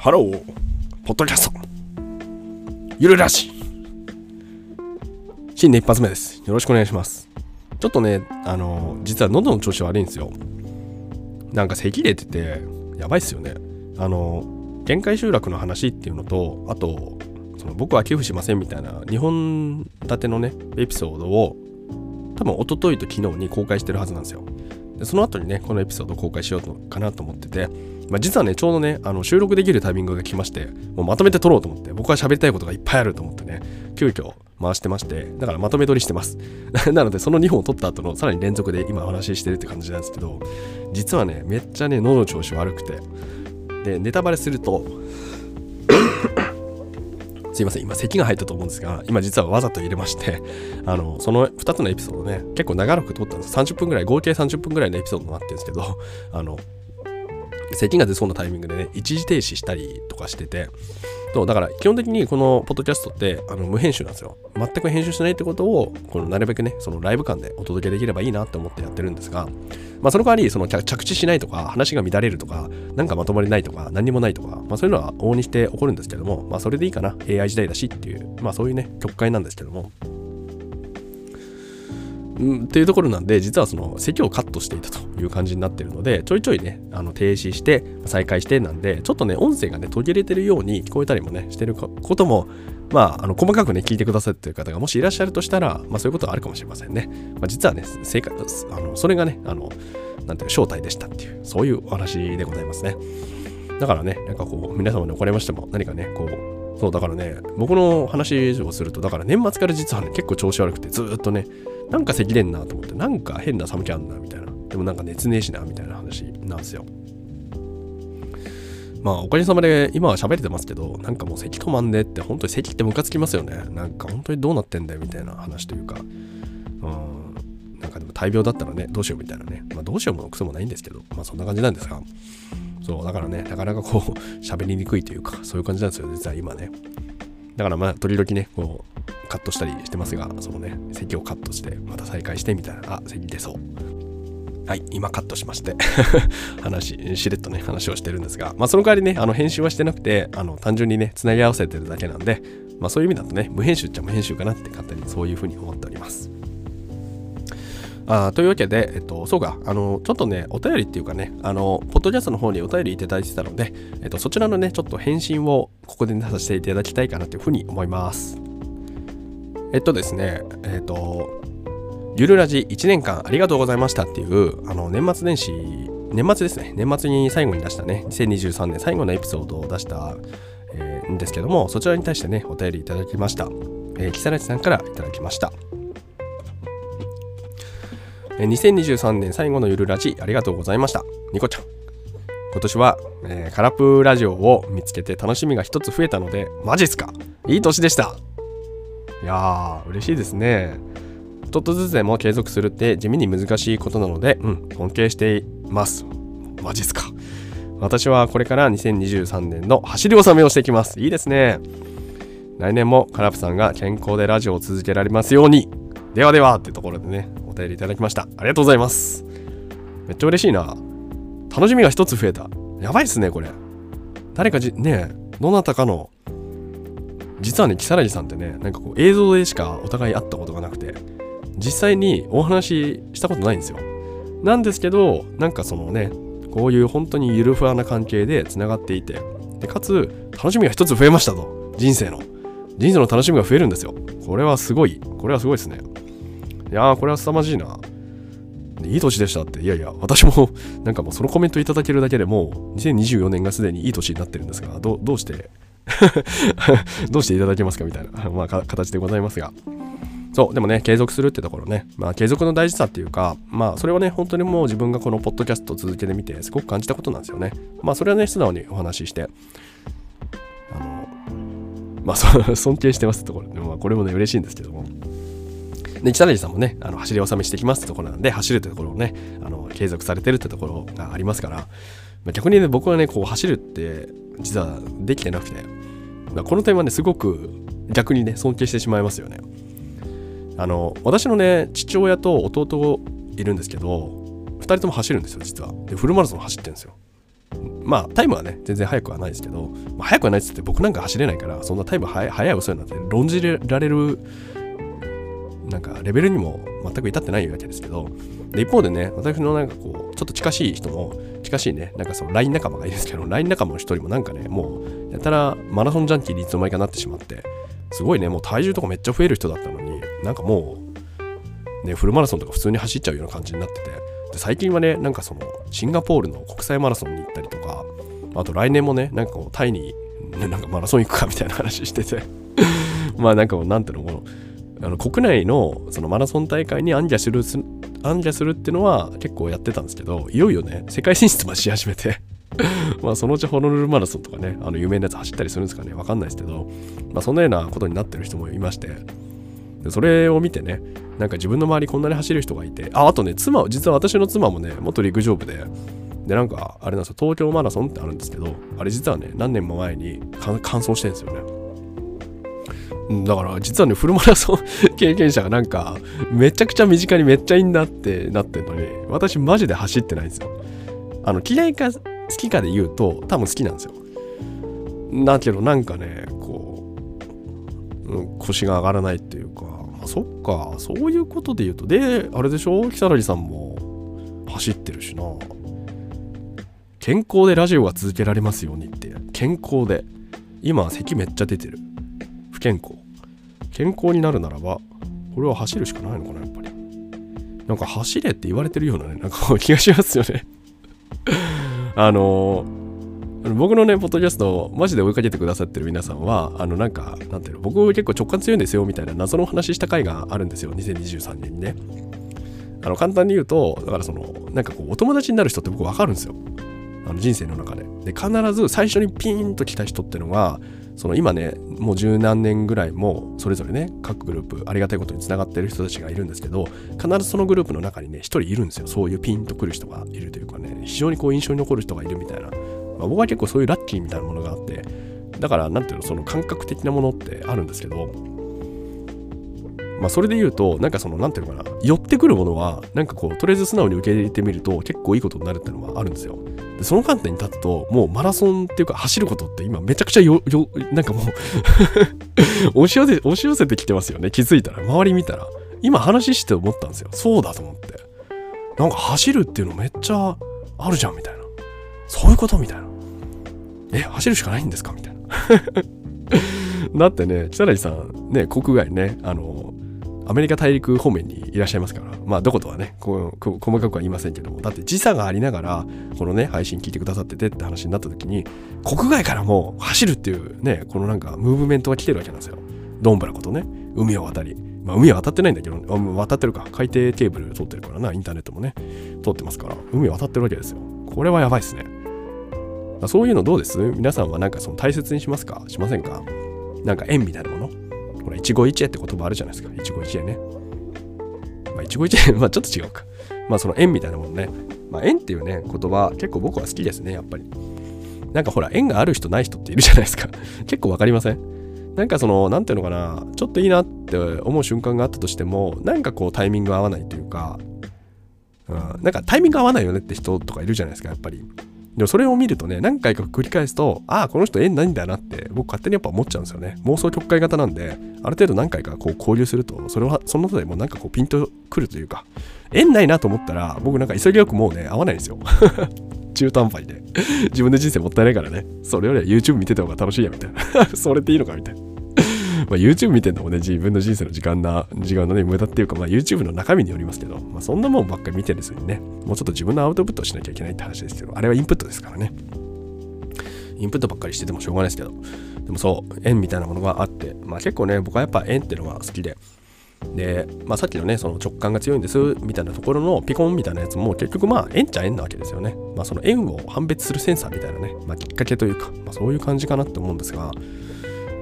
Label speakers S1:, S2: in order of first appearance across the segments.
S1: ハロー、ポッドキャスト、ゆるラジ。新年一発目です。よろしくお願いします。ちょっとね、あの、実は喉の調子悪いんですよ。なんか咳出てて、やばいっすよね。あの、限界集落の話っていうのと、あと、その僕は寄付しませんみたいな2本立てのね、エピソードを、多分一昨日と昨日に公開してるはずなんですよ。でその後にね、このエピソードを公開しようとかなと思ってて、まあ、実はね、ちょうどね、あの収録できるタイミングが来まして、もうまとめて撮ろうと思って、僕は喋りたいことがいっぱいあると思ってね、急遽回してまして、だからまとめ撮りしてます。なので、その2本を撮った後のさらに連続で今お話ししてるって感じなんですけど、実はね、めっちゃね、喉の調子悪くて、で、ネタバレすると、すいません、今咳が入ったと思うんですが、今実はわざと入れまして、あの、その2つのエピソードね、結構長らく撮ったんです。30分ぐらい、合計30分ぐらいのエピソードになってるんですけど、あの、咳が出そうなタイミングでね、一時停止したりとかしてて、そうだから基本的にこのポッドキャストってあの無編集なんですよ。全く編集しないってことを、このなるべくね、そのライブ感でお届けできればいいなって思ってやってるんですが、まあその代わり、その着地しないとか、話が乱れるとか、なんかまとまりないとか、何にもないとか、まあそういうのは往々にして起こるんですけども、まあそれでいいかな。AI 時代だしっていう、まあそういうね、曲解なんですけども、っていうところなんで、実はその席をカットしていたという感じになってるので、ちょいちょいね、あの停止して、再開してなんで、ちょっとね、音声がね、途切れてるように聞こえたりもね、してることも、まあ、あの細かくね、聞いてくださってる方がもしいらっしゃるとしたら、まあそういうことはあるかもしれませんね。まあ実はね、正解、あのそれがね、あの、なんていうか、正体でしたっていう、そういうお話でございますね。だからね、なんかこう、皆様に怒られましても、何かね、こう、そう、だからね、僕の話をすると、だから年末から実はね、結構調子悪くて、ずっとね、なんか咳出んなと思って、なんか変な寒気あんなみたいな。でもなんか熱ねえしなみたいな話なんですよ。まあおかげさまで今は喋れてますけど、なんかもう咳止まんでって、本当に咳ってムカつきますよね。なんか本当にどうなってんだよみたいな話というか、うん、なんかでも大病だったらね、どうしようみたいなね。まあどうしようもクソもないんですけど、まあそんな感じなんですが、そう、だからね、なかなかこう、喋りにくいというか、そういう感じなんですよ、実は今ね。だからまあ時々ね、こう、カットしたりしてますが、そのね、席をカットして、また再開してみたいな、あ、席出そう。はい、今カットしまして、話、しれっとね、話をしてるんですが、まあその代わりね、あの編集はしてなくて、あの単純にね、つなぎ合わせてるだけなんで、まあそういう意味だとね、無編集っちゃ無編集かなって勝手にそういうふうに思っております。あというわけで、えっと、そうか、あの、ちょっとね、お便りっていうかね、あの、ポッドキャストの方にお便りいただいてたので、えっと、そちらのね、ちょっと返信をここで、ね、させていただきたいかなというふうに思います。えっとですね、えっと、ゆるラジ1年間ありがとうございましたっていう、あの、年末年始、年末ですね、年末に最後に出したね、2023年最後のエピソードを出した、えーんですけども、そちらに対してね、お便りいただきました。えー、木更津さんからいただきました。2023年最後のゆるラジありがとうございました。ニコちゃん。今年は、えーカラプーラジオを見つけて楽しみが一つ増えたので、マジっすか？いい年でしたいやー、嬉しいですね。ちょっとずつでも継続するって地味に難しいことなので、うん、尊敬しています。マジっすか？私はこれから2023年の走り納めをしていきます。いいですね。来年もカラプさんが健康でラジオを続けられますように。ではではってところでね、便りいただきました。ありがとうございます。めっちゃ嬉しいな。楽しみが一つ増えた。やばいっすね、これ。誰かじ、ね、どなたかの、実はね、木更津さんってね、なんかこう映像でしかお互い会ったことがなくて、実際にお話ししたことないんですよ。なんですけど、なんかそのね、こういう本当にゆるふわな関係でつながっていて、でかつ、楽しみが一つ増えましたと。人生の。人生の楽しみが増えるんですよ。これはすごい。これはすごいですね。いやー、これは凄まじいな。いい年でしたって。いやいや、私も、なんかもうそのコメントいただけるだけでもう、2024年がすでにいい年になってるんですが、どうどうして、どうしていただけますかみたいな、まあ、形でございますが。そう、でもね、継続するってところね、まあ、継続の大事さっていうか、まあ、それはね、本当にもう自分がこのポッドキャストを続けてみて、すごく感じたことなんですよね。まあ、それはね、素直にお話しして、あの、まあ、尊敬してますってところで、まあ、これもね、嬉しいんですけども。で、北谷さんもね、あの走り納めしてきますってところなんで、走るってところをね、あの継続されてるってところがありますから、ま逆にね、僕はね、こう走るって、実はできてなくて、まこの点はね、すごく逆にね、尊敬してしまいますよね。あの、私のね、父親と弟いるんですけど、2人とも走るんですよ、実は。で、フルマラソン走ってるんですよ。まあタイムはね全然速くはないですけど、まあ、速くはないっつって僕なんか走れないからそんなタイム速い遅いなんて論じられるなんかレベルにも全く至ってないわけですけどで一方でね私のなんかこうちょっと近しい人も近しいねなんかその LINE 仲間がいるんですけど LINE 仲間の一人もなんかねもうやたらマラソンジャンキーにいつの間にかなってしまってすごいねもう体重とかめっちゃ増える人だったのになんかもうねフルマラソンとか普通に走っちゃうような感じになっててで最近はねなんかそのシンガポールの国際マラソンに行ったりとかあと来年もねなんかこうタイに、ね、なんかマラソン行くかみたいな話してて。まあなんかもうなんていうのこのあの国内のそのマラソン大会にアンジャするアンジャするっていうのは結構やってたんですけどいよいよね世界進出まし始めて まあそのうちホノルルマラソンとかねあの有名なやつ走ったりするんですかねわかんないですけど、まあ、そんなようなことになってる人もいましてでそれを見てねなんか自分の周りこんなに走る人がいてああとね妻実は私の妻もね元陸上部ででなんかあれなんですよ東京マラソンってあるんですけどあれ実はね何年も前に完走してるんですよね。だから実はねフルマラソン経験者がなんかめちゃくちゃ身近にめっちゃいいんだってなってんのに私マジで走ってないんですよ。あの嫌いか好きかで言うと多分好きなんですよ。だけどなんかねこう、腰が上がらないっていうか、まあ、そっかそういうことで言うとであれでしょ？如月さんも走ってるしな。健康でラジオが続けられますようにって。健康で。今咳めっちゃ出てる。不健康。健康になるならばこれは走るしかないのかなやっぱりなんか走れって言われてるようなねなんか気がしますよね あの僕のね、ポッドキャスト、マジで追いかけてくださってる皆さんは、あの、なんか、なんていうの、僕結構直感強いんですよ、みたいな謎の話した回があるんですよ、2023年にね。あの、簡単に言うと、だからその、なんかこう、お友達になる人って僕わかるんですよ。あの人生の中で。で、必ず最初にピーンと来た人ってのが、その今ねもう十何年ぐらいもそれぞれね各グループありがたいことにつながってる人たちがいるんですけど必ずそのグループの中にね一人いるんですよ。そういうピンとくる人がいるというかね。非常にこう印象に残る人がいるみたいな、まあ、僕は結構そういうラッキーみたいなものがあって。だから何ていうのその感覚的なものってあるんですけどまあそれで言うとなんかその何ていうのかな。寄ってくるものはなんかこうとりあえず素直に受け入れてみると結構いいことになるっていうのはあるんですよ。でその観点に立つともうマラソンっていうか走ることって今めちゃくちゃよよなんかもう 押し寄せ押し寄せてきてますよね。気づいたら周り見たら。今話して思ったんですよ。そうだと思って。なんか走るっていうのめっちゃあるじゃんみたいな。そういうことみたいな。え走るしかないんですかみたいな。だってね北成さんね国外ねあのアメリカ大陸方面にいらっしゃいますから、まあ、どことはね、こう細かくは言いませんけども、だって時差がありながら、このね、配信聞いてくださっててって話になった時に、国外からも走るっていうね、このなんかムーブメントが来てるわけなんですよ。どんぶらことね、海を渡り。まあ、海は渡ってないんだけど、渡ってるか。海底ケーブル通ってるからな、インターネットもね、通ってますから、海を渡ってるわけですよ。これはやばいっすね。そういうのどうです？皆さんはなんかその大切にしますか？しませんか？なんか縁みたいなもの？ほら、一期一会って言葉あるじゃないですか。一期一会ね。まあ、一期一会、まあ、ちょっと違うか。まあ、その縁みたいなものね。まあ、縁っていうね、言葉、結構僕は好きですね、やっぱり。なんかほら、縁がある人ない人っているじゃないですか。結構わかりません？なんかその、なんていうのかな、ちょっといいなって思う瞬間があったとしても、なんかこうタイミング合わないというか、うん、なんかタイミング合わないよねって人とかいるじゃないですか、やっぱり。でもそれを見るとね、何回か繰り返すと、ああ、この人縁ないんだなって僕勝手にやっぱ思っちゃうんですよね。妄想曲解型なんで、ある程度何回かこう交流すると、それはその後でもなんかこうピンとくるというか、縁ないなと思ったら、僕なんか急ぎよくもうね、合わないんですよ。中途半端にね。自分で人生もったいないからね。それよりは YouTube 見てた方が楽しいや、みたいな。それっていいのかみたいな。まあ、YouTube 見てんのもね、自分の人生の時間な、時間のね、無駄っていうか、まあ、YouTube の中身によりますけど、まあ、そんなもんばっかり見てるんですよね。もうちょっと自分のアウトプットしなきゃいけないって話ですけど、あれはインプットですからね。インプットばっかりしててもしょうがないですけど、でもそう、縁みたいなものがあって、まあ結構ね、僕はやっぱ縁っていうのが好きで、で、まあ、さっきのね、その直感が強いんですみたいなところのピコンみたいなやつも結局まあ縁っちゃ縁なわけですよね。まあその縁を判別するセンサーみたいなね、まあ、きっかけというか、まあ、そういう感じかなって思うんですが、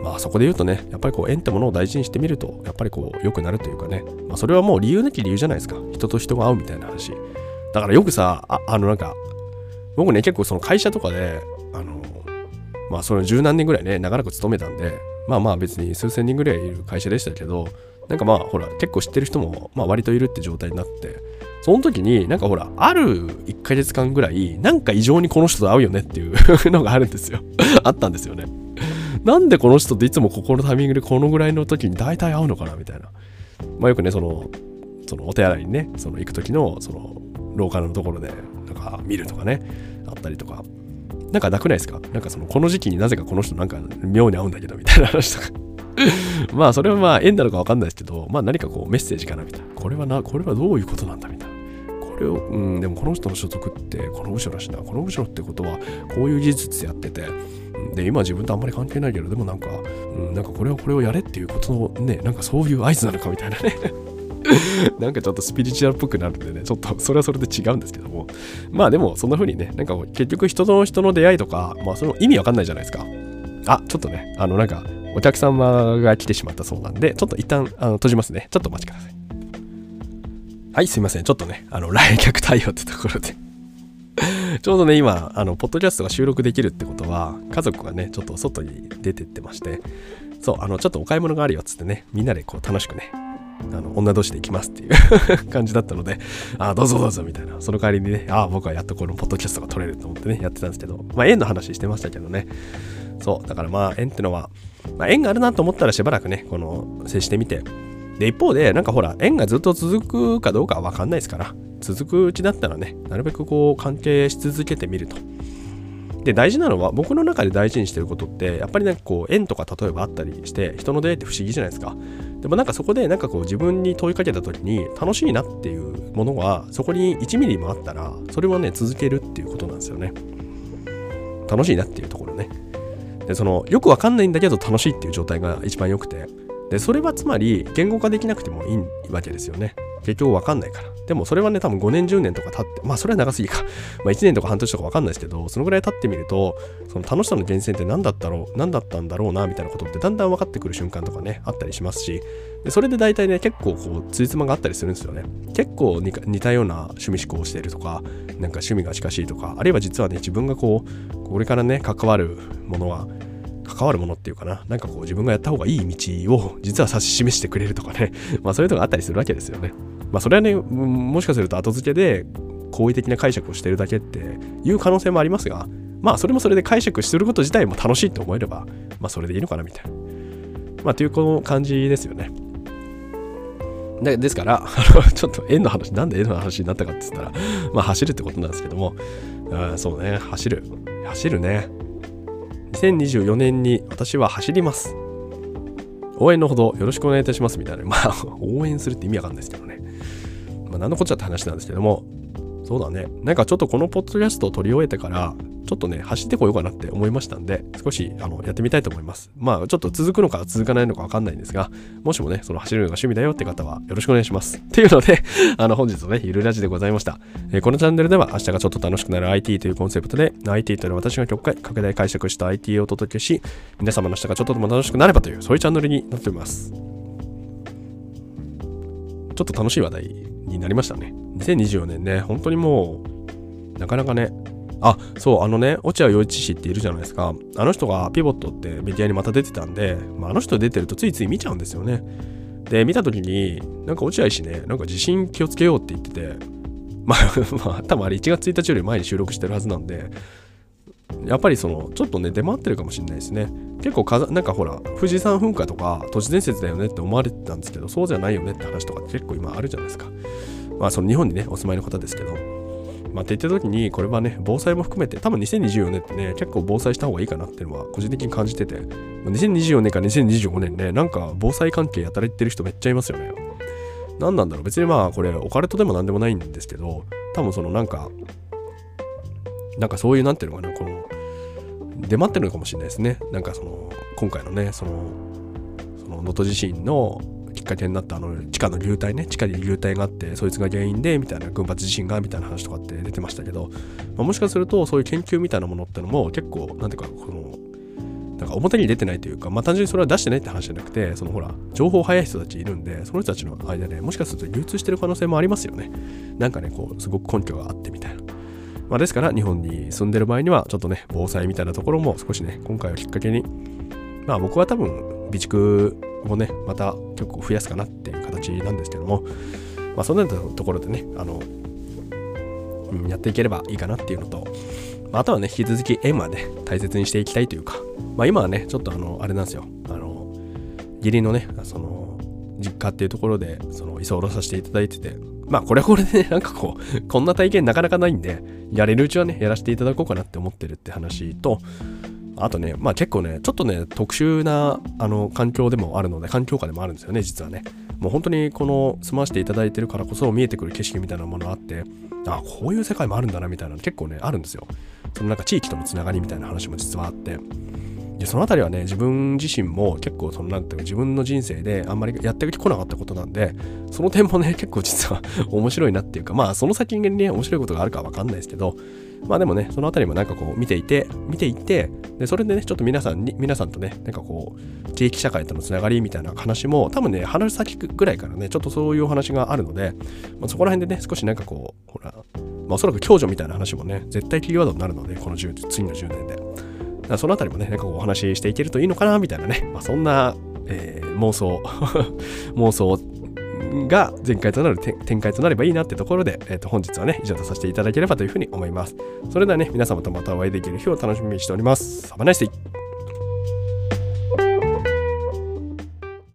S1: まあそこで言うとね、やっぱりこう縁ってものを大事にしてみると、やっぱりこう良くなるというかね、まあそれはもう理由なき理由じゃないですか。人と人が会うみたいな話。だからよくさ、ああのなんか、僕ね結構その会社とかで、あの、まあその十何年ぐらいね、長らく勤めたんで、まあまあ別に数千人ぐらいいる会社でしたけど、なんかまあほら結構知ってる人もまあ割といるって状態になって、その時になんかほらある1ヶ月間ぐらいなんか異常にこの人と会うよねっていうのがあるんですよあったんですよねなんでこの人といつもここのタイミングでこのぐらいの時に大体会うのかなみたいな。まあよくねそのそのお手洗いにねその行く時のその廊下のところでなんか見るとかねあったりとか。なんかなくないですか？なんかそのこの時期になぜかこの人なんか妙に合うんだけどみたいな話とか。まあそれはまあ縁なのかわかんないですけどまあ何かこうメッセージかなみたいな。これはなこれはどういうことなんだみたいな。これをうんでもこの人の所属ってこの部署だしなこの部署ってことはこういう技術やっててで今自分とあんまり関係ないけどでもなんか、うん、なんかこれはこれをやれっていうことのねなんかそういう合図なのかみたいなね なんかちょっとスピリチュアルっぽくなるんでね、ちょっとそれはそれで違うんですけども。まあでも、そんな風にね、なんか結局人と人の出会いとか、まあその意味わかんないじゃないですか。あ、ちょっとね、あのなんか、お客様が来てしまったそうなんで、ちょっと一旦あの閉じますね。ちょっとお待ちください。はい、すいません。ちょっとね、あの、来客対応ってところで。ちょうどね、今、あの、ポッドキャストが収録できるってことは、家族がね、ちょっと外に出てってまして、そう、あの、ちょっとお買い物があるよっつってね、みんなでこう楽しくね、あの女同士で行きますっていう 感じだったので、あどうぞどうぞみたいな、その代わりにね、ああ、僕はやっとこのポッドキャストが撮れると思ってね、やってたんですけど、まあ、縁の話してましたけどね、そう、だからまあ、縁ってのは、まあ、縁があるなと思ったらしばらくね、この、接してみて、で、一方で、なんかほら、縁がずっと続くかどうかはわかんないですから、続くうちだったらね、なるべくこう、関係し続けてみると。で大事なのは僕の中で大事にしてることってやっぱりなんかこう縁とか例えばあったりして人の出会いって不思議じゃないですか。でもなんかそこでなんかこう自分に問いかけた時に楽しいなっていうものはそこに1ミリもあったらそれはね続けるっていうことなんですよね。楽しいなっていうところね。でそのよくわかんないんだけど楽しいっていう状態が一番良くてでそれはつまり言語化できなくてもいいわけですよね結局わかんないから。でもそれはね、多分5年、10年とか経って、まあそれは長すぎか。まあ1年とか半年とかわかんないですけど、そのぐらい経ってみると、その楽しさの源泉って何だったろう、何だったんだろうな、みたいなことってだんだん分かってくる瞬間とかね、あったりしますし、でそれで大体ね、結構こう、ついつまがあったりするんですよね。結構似たような趣味思考をしているとか、なんか趣味が近しいとか、あるいは実はね、自分がこう、これからね、関わるものは、関わるものっていうかな、なんかこう自分がやった方がいい道を実は指し示してくれるとかね、まあそういうのがあったりするわけですよね。まあそれはね、もしかすると後付けで好意的な解釈をしてるだけっていう可能性もありますが、まあそれもそれで解釈すること自体も楽しいと思えれば、まあそれでいいのかなみたいな。まあというこの感じですよね。でですから、ちょっと円の話、なんで円の話になったかって言ったら、まあ走るってことなんですけども、あそうね、走る。走るね。2024年に私は走ります。応援のほどよろしくお願いいたしますみたいな。まあ、応援するって意味わかんないですけどね。まあ、何のこっちゃって話なんですけども、そうだね。なんかちょっとこのポッドキャストを取り終えてから、ちょっとね、走ってこようかなって思いましたんで、少しあのやってみたいと思います。まあ、ちょっと続くのか続かないのかわかんないんですが、もしもね、その走るのが趣味だよって方はよろしくお願いします。っていうので、あの、本日のね、ゆるラジでございました。えー、このチャンネルでは明日がちょっと楽しくなる IT というコンセプトで、IT という私が曲解、拡大解釈した IT をお届けし、皆様の明日がちょっとでも楽しくなればという、そういうチャンネルになっております。ちょっと楽しい話題になりましたね。2024年ね、本当にもう、なかなかね、あ、そう、あのね、落合陽一氏っているじゃないですか。あの人がピボットってメディアにまた出てたんで、まあ、あの人出てるとついつい見ちゃうんですよね。で、見た時に、なんか落合氏ね、なんか地震気をつけようって言ってて、まあ、まあ、多分あれ1月1日より前に収録してるはずなんで、やっぱりその、ちょっとね、出回ってるかもしれないですね。結構、なんかほら、富士山噴火とか都市伝説だよねって思われてたんですけど、そうじゃないよねって話とか結構今あるじゃないですか。まあ、その日本にね、お住まいの方ですけど。まあ、って言った時に、これはね、防災も含めて、多分2024年ってね、結構防災した方がいいかなっていうのは個人的に感じてて、2024年か2025年ね、なんか防災関係やたら言ってる人めっちゃいますよね。何なんだろう。別にまあこれオカルトでも何でもないんですけど多分そのなんかなんかそういうなんていうのかなこの出回ってるのかもしれないですね。なんかその今回のねその能登地震のっかけになったあの地下の流体ね地下に流体があってそいつが原因でみたいな群発地震がみたいな話とかって出てましたけど、まあ、もしかするとそういう研究みたいなものってのも結構なんていうかこのなんか表に出てないというか、まあ単純にそれは出してないって話じゃなくて、そのほら、情報早い人たちいるんで、その人たちの間でもしかすると流通してる可能性もありますよね。なんかね、こう、すごく根拠があってみたいな。まあですから、日本に住んでる場合には、ちょっとね、防災みたいなところも少しね、今回をきっかけに、まあ僕は多分、備蓄をね、また結構増やすかなっていう形なんですけども、まあ、そんなところでね、あの、うん、やっていければいいかなっていうのと、まあ、あとはね、引き続き縁はね、大切にしていきたいというか、まあ、今はね、ちょっとあの、あれなんですよ、あの、義理のね、その、実家っていうところで、その、居候させていただいてて、まあ、これはこれでね、なんかこう、こんな体験なかなかないんで、やれるうちはね、やらせていただこうかなって思ってるって話と、あとね、まあ結構ね、ちょっとね、特殊なあの環境でもあるので、環境下でもあるんですよね、実はね。もう本当にこの住まわせていただいてるからこそ見えてくる景色みたいなものがあって、あ、こういう世界もあるんだなみたいなの結構ね、あるんですよ。そのなんか地域とのつながりみたいな話も実はあって。でその辺りはね自分自身も結構そのなんていうか自分の人生であんまりやってこなかったことなんでその点もね結構実は 面白いなっていうかまあその先にね面白いことがあるかわかんないですけどまあでもね、そのあたりもなんかこう見ていて、見ていって、で、それでね、ちょっと皆さんに、皆さんとね、なんかこう、地域社会とのつながりみたいな話も、多分ね、話先ぐらいからね、ちょっとそういうお話があるので、まあ、そこら辺でね、少しなんかこう、ほら、まあ、おそらく共助みたいな話もね、絶対キーワードになるので、この10次の10年で。だからそのあたりもね、なんかこうお話ししていけるといいのかな、みたいなね、まあ、そんな、えー、妄想 妄想が前回となる展開となればいいなってところで、えー、と本日はね、以上とさせていただければというふうに思います。それではね、皆様とまたお会いできる日を楽しみにしております。サバナイスイ